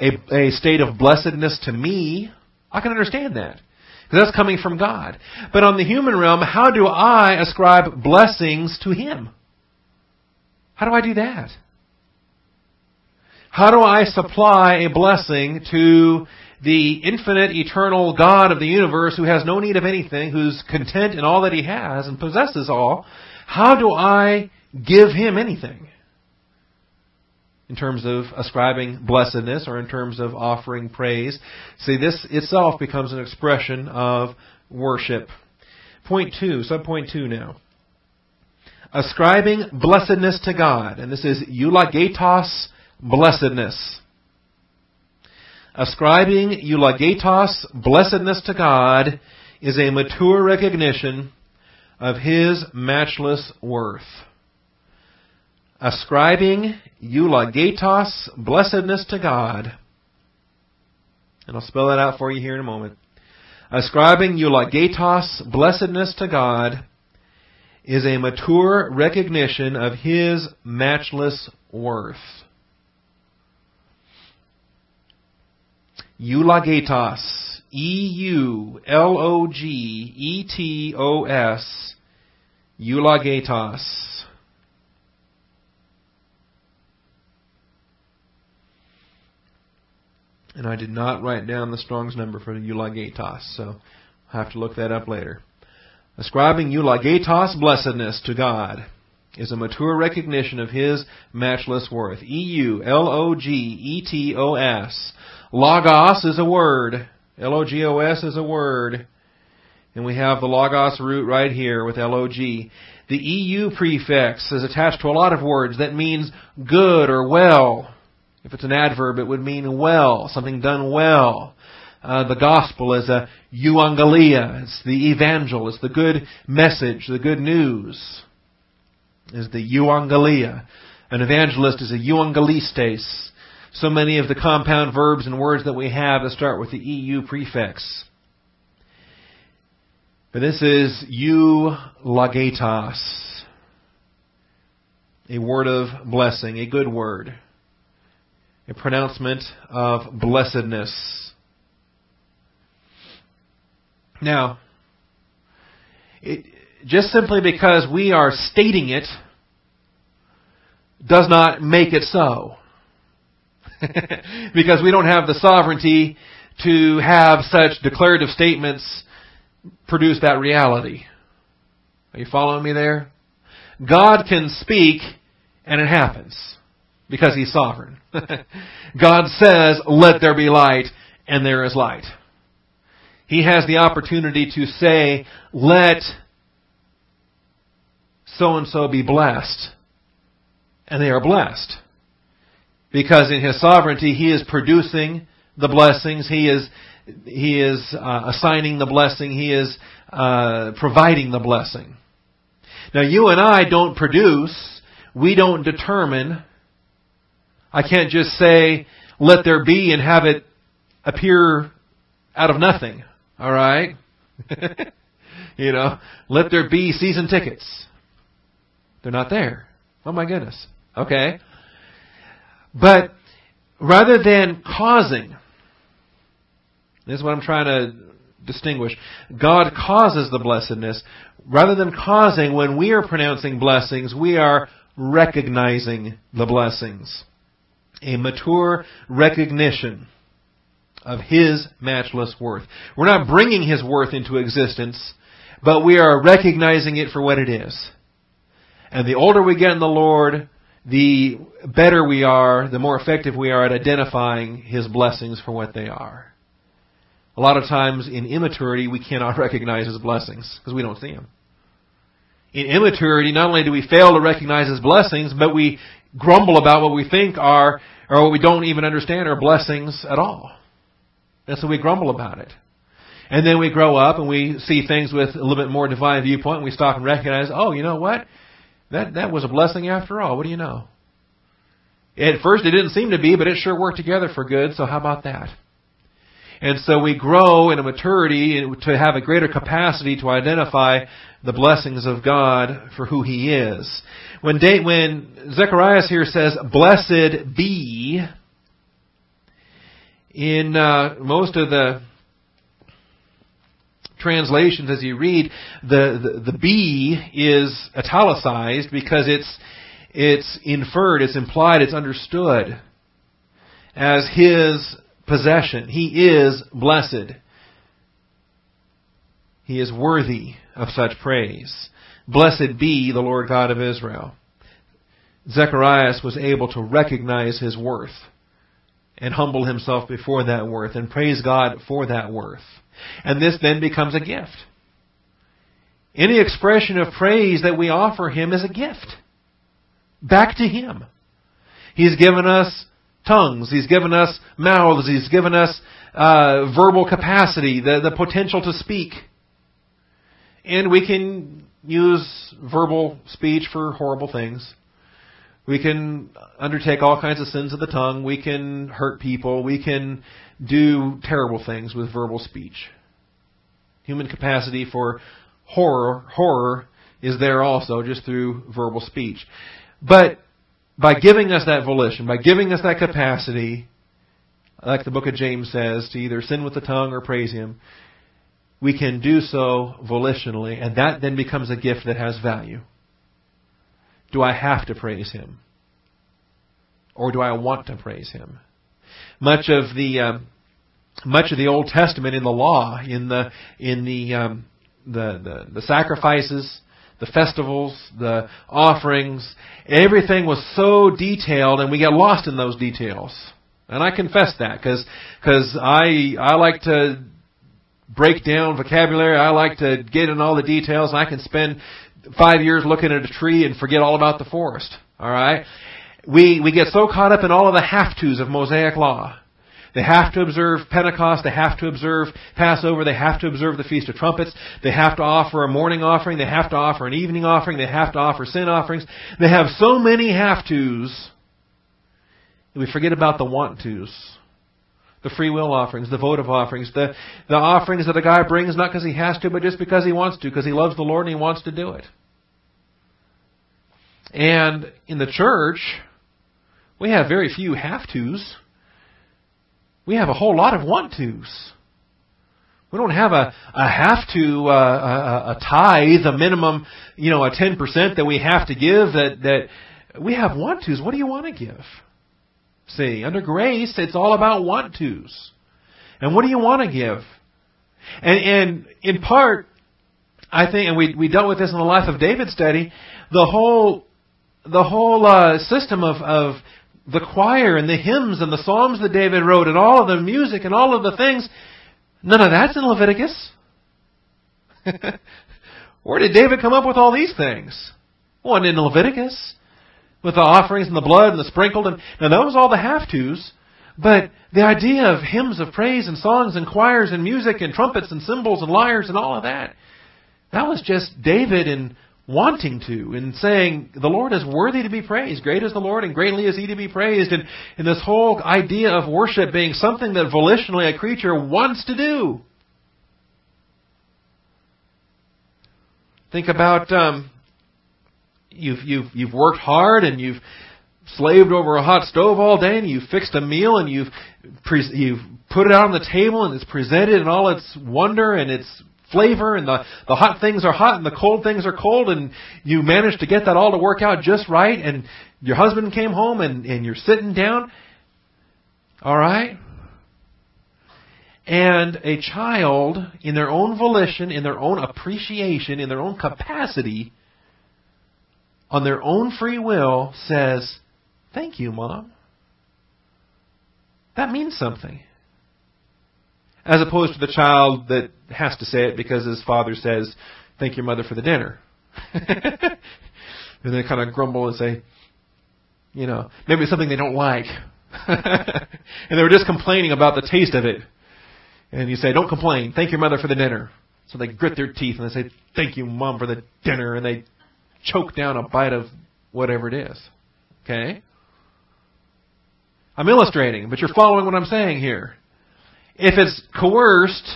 a, a state of blessedness to me, I can understand that. Because that's coming from God. But on the human realm, how do I ascribe blessings to Him? How do I do that? How do I supply a blessing to the infinite, eternal God of the universe who has no need of anything, who's content in all that He has and possesses all? How do I give Him anything? in terms of ascribing blessedness or in terms of offering praise. See, this itself becomes an expression of worship. Point two, subpoint two now. Ascribing blessedness to God, and this is eulogetos blessedness. Ascribing eulogetos blessedness to God is a mature recognition of His matchless worth ascribing eulogetos, blessedness to God. And I'll spell that out for you here in a moment. Ascribing eulogetos, blessedness to God is a mature recognition of His matchless worth. Eulogetos, E-U-L-O-G-E-T-O-S, eulogetos. And I did not write down the Strong's number for eulogetos, so I'll have to look that up later. Ascribing eulogetos blessedness to God is a mature recognition of His matchless worth. E-U-L-O-G-E-T-O-S. Logos is a word. L-O-G-O-S is a word. And we have the logos root right here with L-O-G. The EU prefix is attached to a lot of words that means good or well. If it's an adverb, it would mean well, something done well. Uh, the gospel is a euangelia. It's the evangel. It's the good message, the good news. Is the euangelia. An evangelist is a euangelistes. So many of the compound verbs and words that we have that start with the EU prefix. But this is eulogetos. A word of blessing, a good word a pronouncement of blessedness. Now, it, just simply because we are stating it does not make it so. because we don't have the sovereignty to have such declarative statements produce that reality. Are you following me there? God can speak and it happens because he's sovereign. God says, let there be light, and there is light. He has the opportunity to say, let so and so be blessed. And they are blessed. Because in His sovereignty, He is producing the blessings. He is, He is uh, assigning the blessing. He is uh, providing the blessing. Now you and I don't produce, we don't determine I can't just say, let there be and have it appear out of nothing. All right? you know, let there be season tickets. They're not there. Oh my goodness. Okay. But rather than causing, this is what I'm trying to distinguish. God causes the blessedness. Rather than causing, when we are pronouncing blessings, we are recognizing the blessings a mature recognition of His matchless worth. We're not bringing His worth into existence, but we are recognizing it for what it is. And the older we get in the Lord, the better we are, the more effective we are at identifying His blessings for what they are. A lot of times in immaturity, we cannot recognize His blessings because we don't see them. In immaturity, not only do we fail to recognize His blessings, but we grumble about what we think are, or what we don't even understand are blessings at all. And so we grumble about it. And then we grow up and we see things with a little bit more divine viewpoint and we stop and recognize, oh, you know what? That, that was a blessing after all. What do you know? At first it didn't seem to be, but it sure worked together for good, so how about that? And so we grow in a maturity to have a greater capacity to identify the blessings of God for who He is. When, De- when Zechariah here says, blessed be, in uh, most of the translations as you read, the, the, the be is italicized because it's, it's inferred, it's implied, it's understood as his possession. He is blessed. He is worthy of such praise. Blessed be the Lord God of Israel. Zechariah was able to recognize his worth and humble himself before that worth and praise God for that worth. And this then becomes a gift. Any expression of praise that we offer Him is a gift. Back to Him. He's given us tongues. He's given us mouths. He's given us uh, verbal capacity, the, the potential to speak. And we can use verbal speech for horrible things. We can undertake all kinds of sins of the tongue. We can hurt people. We can do terrible things with verbal speech. Human capacity for horror, horror is there also just through verbal speech. But by giving us that volition, by giving us that capacity, like the book of James says, to either sin with the tongue or praise Him, we can do so volitionally, and that then becomes a gift that has value. Do I have to praise Him? Or do I want to praise Him? Much of the um, much of the Old Testament in the law, in the in the um, the, the the sacrifices, the festivals, the offerings, everything was so detailed, and we get lost in those details. And I confess that because because I I like to break down vocabulary. I like to get in all the details. I can spend five years looking at a tree and forget all about the forest. All right. We we get so caught up in all of the have tos of Mosaic law. They have to observe Pentecost. They have to observe Passover. They have to observe the Feast of Trumpets. They have to offer a morning offering. They have to offer an evening offering. They have to offer sin offerings. They have so many have tos we forget about the want tos the free will offerings, the votive offerings, the, the offerings that a guy brings not because he has to, but just because he wants to, because he loves the Lord and he wants to do it. And in the church, we have very few have tos. We have a whole lot of want tos. We don't have a, a have to, uh, a, a tithe, a minimum, you know, a 10% that we have to give that, that we have want tos. What do you want to give? See, under grace, it's all about want tos. And what do you want to give? And, and in part, I think, and we, we dealt with this in the Life of David study, the whole, the whole uh, system of, of the choir and the hymns and the psalms that David wrote and all of the music and all of the things, none of that's in Leviticus. Where did David come up with all these things? One in Leviticus with the offerings and the blood and the sprinkled. And, now that was all the have tos. But the idea of hymns of praise and songs and choirs and music and trumpets and cymbals and lyres and all of that, that was just David in wanting to and saying the Lord is worthy to be praised. Great is the Lord and greatly is he to be praised. And, and this whole idea of worship being something that volitionally a creature wants to do. Think about um, you've you've you've worked hard and you've slaved over a hot stove all day and you've fixed a meal and you've pre- you've put it out on the table and it's presented in all its wonder and its flavor and the the hot things are hot and the cold things are cold and you managed to get that all to work out just right and your husband came home and and you're sitting down. All right? And a child in their own volition in their own appreciation in their own capacity on their own free will says, Thank you, Mom. That means something. as opposed to the child that has to say it because his father says, "Thank your mother for the dinner," and they kind of grumble and say, you know, maybe it's something they don't like, and they were just complaining about the taste of it. And you say, "Don't complain. Thank your mother for the dinner." So they grit their teeth and they say, "Thank you, mom, for the dinner," and they choke down a bite of whatever it is. Okay? I'm illustrating, but you're following what I'm saying here. If it's coerced,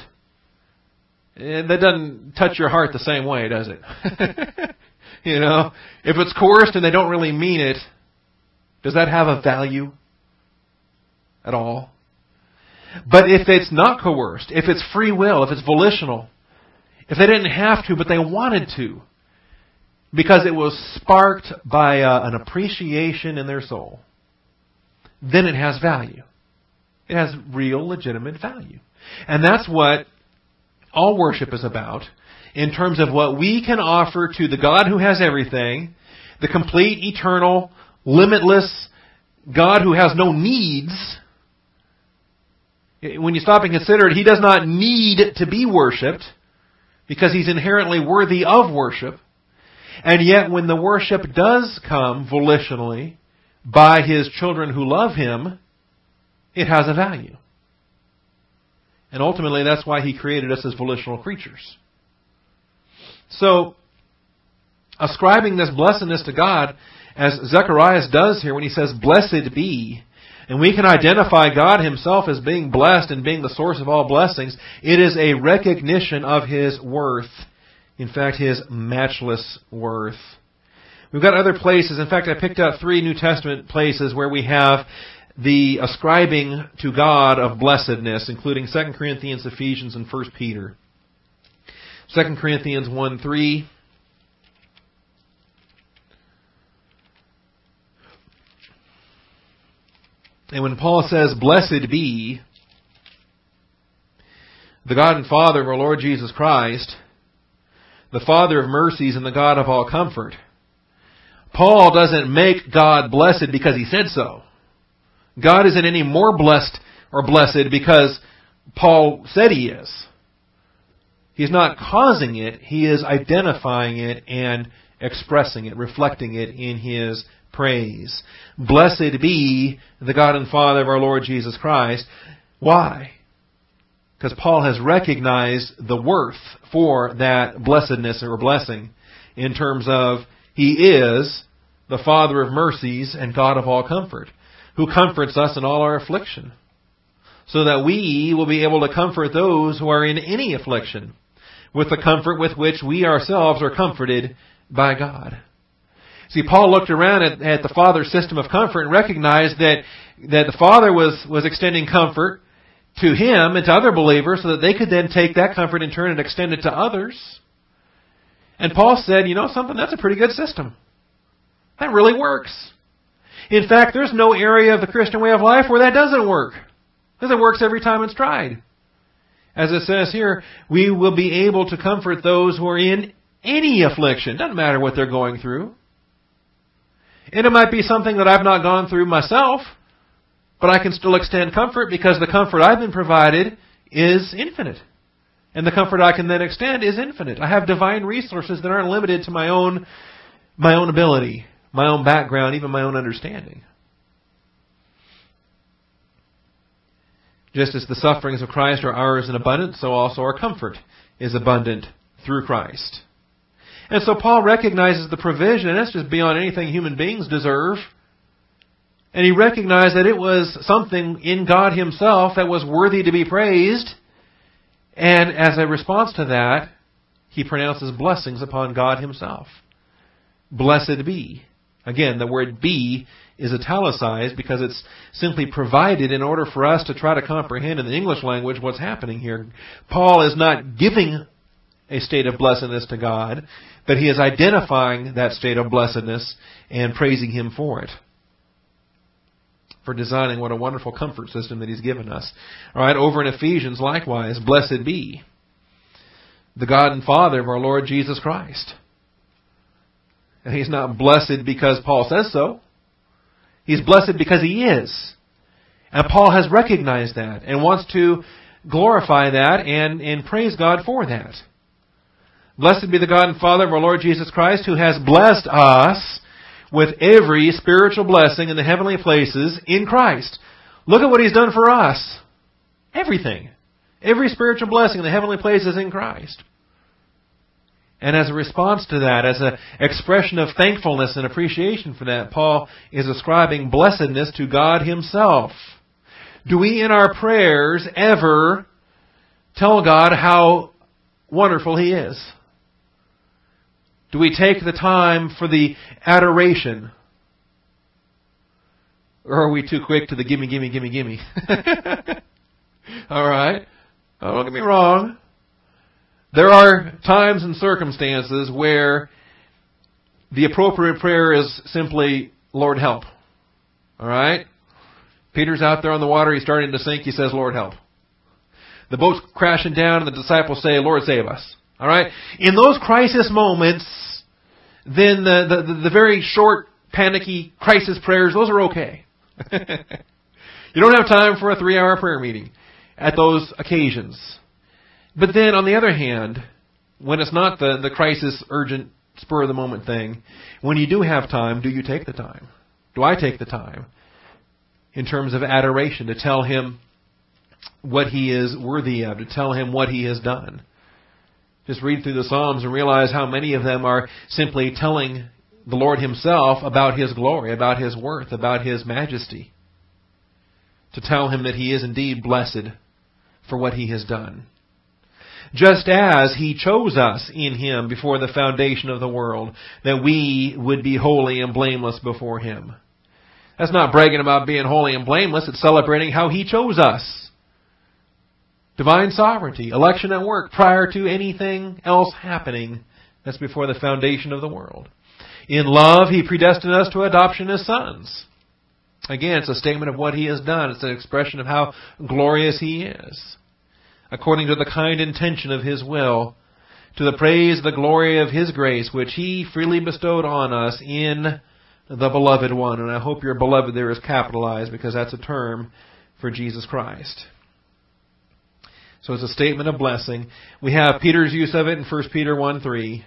eh, that doesn't touch your heart the same way, does it? you know, if it's coerced and they don't really mean it, does that have a value at all? But if it's not coerced, if it's free will, if it's volitional, if they didn't have to but they wanted to, because it was sparked by uh, an appreciation in their soul, then it has value. It has real, legitimate value. And that's what all worship is about in terms of what we can offer to the God who has everything, the complete, eternal, limitless God who has no needs. When you stop and consider it, He does not need to be worshipped because He's inherently worthy of worship. And yet, when the worship does come volitionally by His children who love Him, it has a value. And ultimately, that's why He created us as volitional creatures. So, ascribing this blessedness to God, as Zechariah does here when he says, Blessed be, and we can identify God Himself as being blessed and being the source of all blessings, it is a recognition of His worth in fact, his matchless worth. We've got other places. In fact, I picked out three New Testament places where we have the ascribing to God of blessedness, including 2 Corinthians, Ephesians, and 1 Peter. 2 Corinthians 1 3. And when Paul says, Blessed be the God and Father of our Lord Jesus Christ, the Father of mercies and the God of all comfort. Paul doesn't make God blessed because he said so. God isn't any more blessed or blessed because Paul said he is. He's not causing it, he is identifying it and expressing it, reflecting it in his praise. Blessed be the God and Father of our Lord Jesus Christ. Why? Because Paul has recognized the worth for that blessedness or blessing in terms of he is the Father of mercies and God of all comfort, who comforts us in all our affliction, so that we will be able to comfort those who are in any affliction with the comfort with which we ourselves are comforted by God. See, Paul looked around at, at the Father's system of comfort and recognized that, that the Father was, was extending comfort to him and to other believers so that they could then take that comfort in turn and extend it to others. And Paul said, you know something, that's a pretty good system. That really works. In fact, there's no area of the Christian way of life where that doesn't work. Because it works every time it's tried. As it says here, we will be able to comfort those who are in any affliction. Doesn't matter what they're going through. And it might be something that I've not gone through myself. But I can still extend comfort because the comfort I've been provided is infinite. And the comfort I can then extend is infinite. I have divine resources that aren't limited to my own, my own ability, my own background, even my own understanding. Just as the sufferings of Christ are ours in abundance, so also our comfort is abundant through Christ. And so Paul recognizes the provision, and that's just beyond anything human beings deserve. And he recognized that it was something in God himself that was worthy to be praised. And as a response to that, he pronounces blessings upon God himself. Blessed be. Again, the word be is italicized because it's simply provided in order for us to try to comprehend in the English language what's happening here. Paul is not giving a state of blessedness to God, but he is identifying that state of blessedness and praising him for it for designing what a wonderful comfort system that He's given us. All right, over in Ephesians, likewise, blessed be the God and Father of our Lord Jesus Christ. And He's not blessed because Paul says so. He's blessed because He is. And Paul has recognized that and wants to glorify that and, and praise God for that. Blessed be the God and Father of our Lord Jesus Christ, who has blessed us with every spiritual blessing in the heavenly places in Christ. Look at what He's done for us. Everything. Every spiritual blessing in the heavenly places in Christ. And as a response to that, as an expression of thankfulness and appreciation for that, Paul is ascribing blessedness to God Himself. Do we in our prayers ever tell God how wonderful He is? Do we take the time for the adoration? Or are we too quick to the gimme, gimme, gimme, gimme? Alright. Oh, don't get me wrong. There are times and circumstances where the appropriate prayer is simply, Lord help. Alright? Peter's out there on the water, he's starting to sink, he says, Lord help. The boat's crashing down and the disciples say, Lord save us. Alright? In those crisis moments, then the, the, the very short, panicky crisis prayers, those are okay. you don't have time for a three hour prayer meeting at those occasions. But then, on the other hand, when it's not the, the crisis, urgent, spur of the moment thing, when you do have time, do you take the time? Do I take the time in terms of adoration to tell him what he is worthy of, to tell him what he has done? Just read through the Psalms and realize how many of them are simply telling the Lord Himself about His glory, about His worth, about His majesty. To tell Him that He is indeed blessed for what He has done just as He chose us in Him before the foundation of the world, that we would be holy and blameless before Him. That's not bragging about being holy and blameless, it's celebrating how He chose us. Divine sovereignty, election at work prior to anything else happening. That's before the foundation of the world. In love, He predestined us to adoption as sons. Again, it's a statement of what He has done. It's an expression of how glorious He is according to the kind intention of His will, to the praise of the glory of His grace, which He freely bestowed on us in the Beloved One. And I hope your beloved there is capitalized because that's a term for Jesus Christ. So it's a statement of blessing. We have Peter's use of it in 1 Peter 1 3.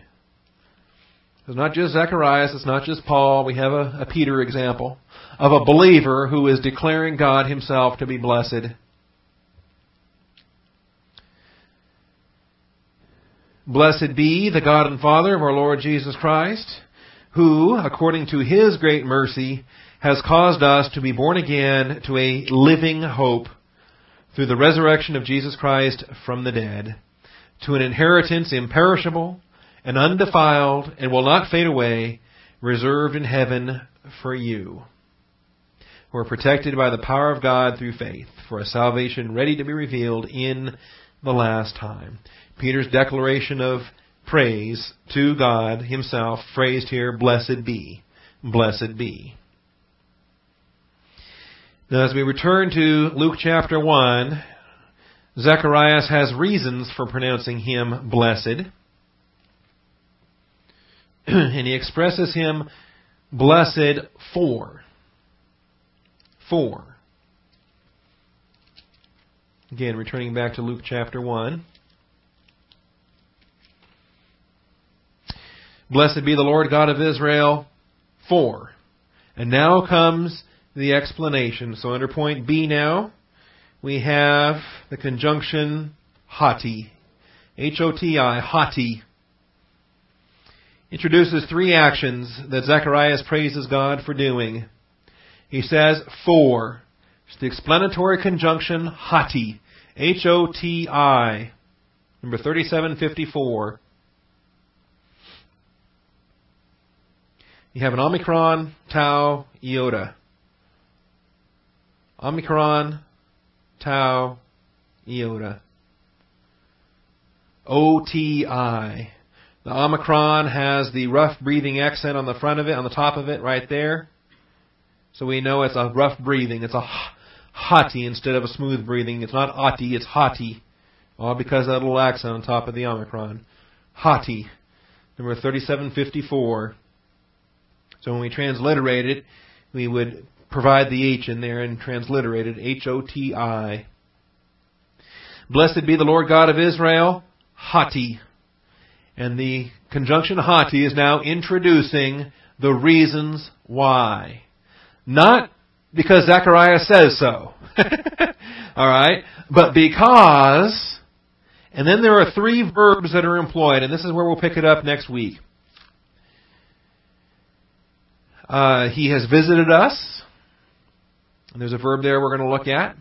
It's not just Zacharias, it's not just Paul. We have a, a Peter example of a believer who is declaring God himself to be blessed. Blessed be the God and Father of our Lord Jesus Christ, who, according to his great mercy, has caused us to be born again to a living hope through the resurrection of Jesus Christ from the dead, to an inheritance imperishable and undefiled and will not fade away, reserved in heaven for you, who are protected by the power of God through faith, for a salvation ready to be revealed in the last time. Peter's declaration of praise to God himself, phrased here, blessed be. Blessed be. Now, as we return to Luke chapter 1, Zacharias has reasons for pronouncing him blessed. and he expresses him blessed for. For. Again, returning back to Luke chapter 1. Blessed be the Lord God of Israel, for. And now comes the explanation. So under point B now, we have the conjunction hoti. H-O-T-I, hoti. Introduces three actions that Zacharias praises God for doing. He says, for. It's the explanatory conjunction hoti. H-O-T-I. Number 3754. You have an Omicron, Tau, Iota. Omicron, Tau, Iota. OTI. The Omicron has the rough breathing accent on the front of it, on the top of it, right there. So we know it's a rough breathing. It's a hoti instead of a smooth breathing. It's not oti, it's hoti. All because of that little accent on top of the Omicron. Hoti. Number 3754. So when we transliterate it, we would provide the H in there and transliterate it H O T I. Blessed be the Lord God of Israel, Hoti. And the conjunction hoti is now introducing the reasons why. Not because Zechariah says so. Alright? But because, and then there are three verbs that are employed, and this is where we'll pick it up next week. Uh, he has visited us. And there's a verb there we're going to look at.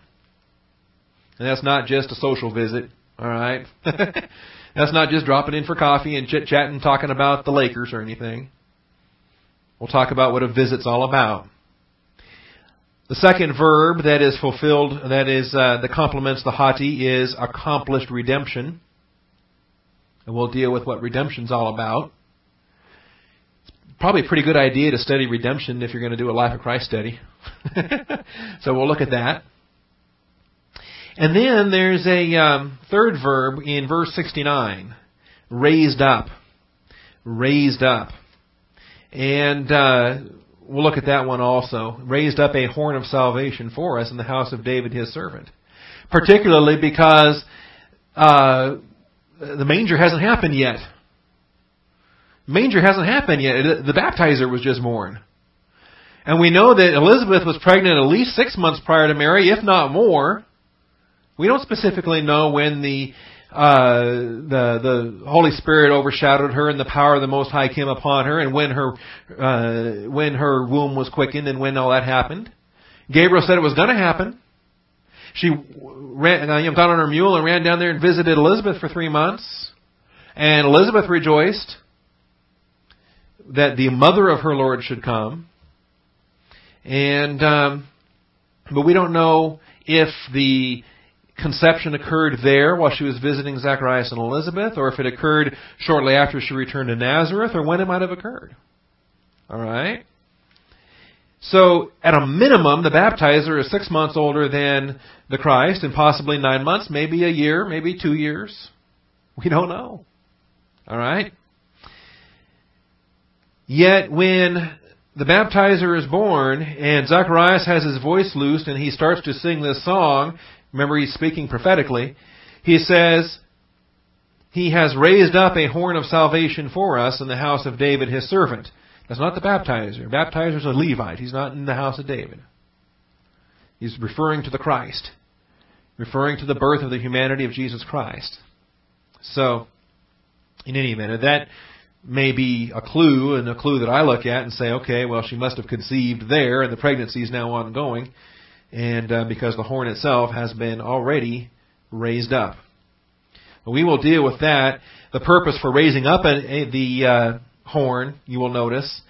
And that's not just a social visit, alright? that's not just dropping in for coffee and chit chatting talking about the Lakers or anything. We'll talk about what a visit's all about. The second verb that is fulfilled, that is, uh, that complements the hoti is accomplished redemption. And we'll deal with what redemption's all about. It's Probably a pretty good idea to study redemption if you're going to do a Life of Christ study. so we'll look at that. And then there's a um, third verb in verse 69, raised up. Raised up. And uh, we'll look at that one also. Raised up a horn of salvation for us in the house of David his servant. Particularly because uh, the manger hasn't happened yet. Manger hasn't happened yet. The baptizer was just born. And we know that Elizabeth was pregnant at least six months prior to Mary, if not more. We don't specifically know when the uh, the the Holy Spirit overshadowed her and the power of the Most High came upon her, and when her uh, when her womb was quickened, and when all that happened. Gabriel said it was going to happen. She ran, uh, got on her mule and ran down there and visited Elizabeth for three months, and Elizabeth rejoiced that the mother of her Lord should come. And um, but we don't know if the conception occurred there while she was visiting Zacharias and Elizabeth, or if it occurred shortly after she returned to Nazareth, or when it might have occurred. All right. So, at a minimum, the baptizer is six months older than the Christ, and possibly nine months, maybe a year, maybe two years. We don't know. All right. Yet, when the baptizer is born, and Zacharias has his voice loosed, and he starts to sing this song, Remember, he's speaking prophetically. He says, He has raised up a horn of salvation for us in the house of David, his servant. That's not the baptizer. Baptizer is a Levite. He's not in the house of David. He's referring to the Christ, referring to the birth of the humanity of Jesus Christ. So, in any event, that may be a clue, and a clue that I look at and say, okay, well, she must have conceived there, and the pregnancy is now ongoing and uh, because the horn itself has been already raised up. We will deal with that. The purpose for raising up a, a, the uh, horn, you will notice.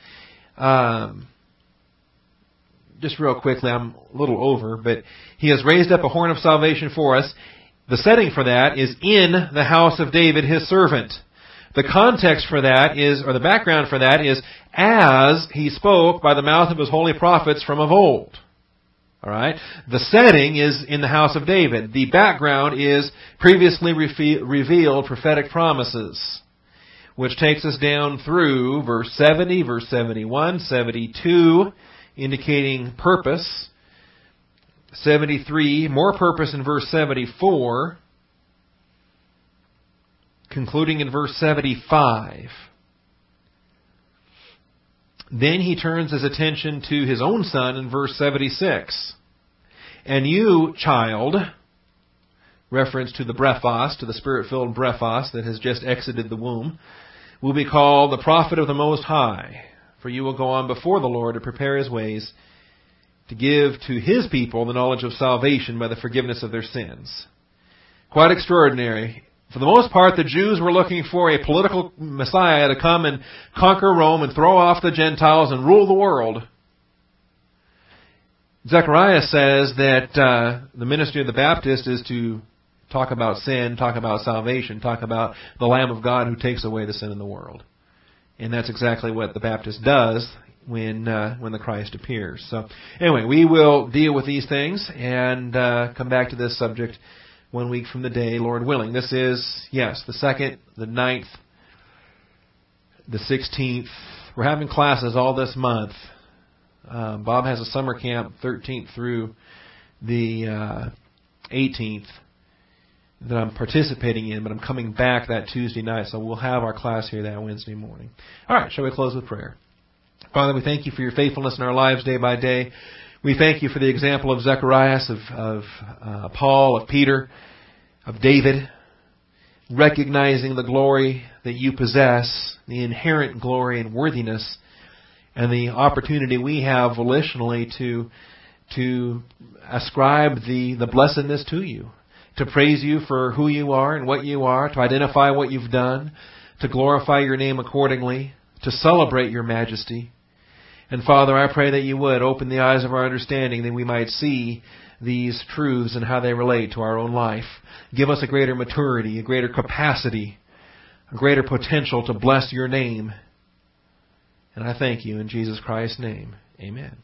Um, just real quickly, I'm a little over, but he has raised up a horn of salvation for us. The setting for that is in the house of David, his servant. The context for that is, or the background for that is, as he spoke by the mouth of his holy prophets from of old. Alright? The setting is in the house of David. The background is previously revealed prophetic promises. Which takes us down through verse 70, verse 71, 72, indicating purpose. 73, more purpose in verse 74, concluding in verse 75. Then he turns his attention to his own son in verse 76. And you, child, reference to the brephos, to the spirit-filled brephos that has just exited the womb, will be called the prophet of the Most High. For you will go on before the Lord to prepare his ways, to give to his people the knowledge of salvation by the forgiveness of their sins. Quite extraordinary. For the most part, the Jews were looking for a political Messiah to come and conquer Rome and throw off the Gentiles and rule the world. Zechariah says that uh, the ministry of the Baptist is to talk about sin, talk about salvation, talk about the Lamb of God who takes away the sin in the world. And that's exactly what the Baptist does when uh, when the Christ appears. So anyway, we will deal with these things and uh, come back to this subject one week from the day, Lord willing. This is, yes, the second, the ninth, the 16th. We're having classes all this month. Um, Bob has a summer camp 13th through the uh, 18th. that I'm participating in, but I'm coming back that Tuesday night, so we'll have our class here that Wednesday morning. All right, shall we close with prayer? Father, we thank you for your faithfulness in our lives day by day. We thank you for the example of Zacharias, of, of uh, Paul, of Peter, of David, recognizing the glory that you possess, the inherent glory and worthiness, and the opportunity we have volitionally to to ascribe the, the blessedness to you, to praise you for who you are and what you are, to identify what you've done, to glorify your name accordingly, to celebrate your majesty. And Father, I pray that you would open the eyes of our understanding that we might see these truths and how they relate to our own life. Give us a greater maturity, a greater capacity, a greater potential to bless your name. And I thank you in Jesus Christ's name. Amen.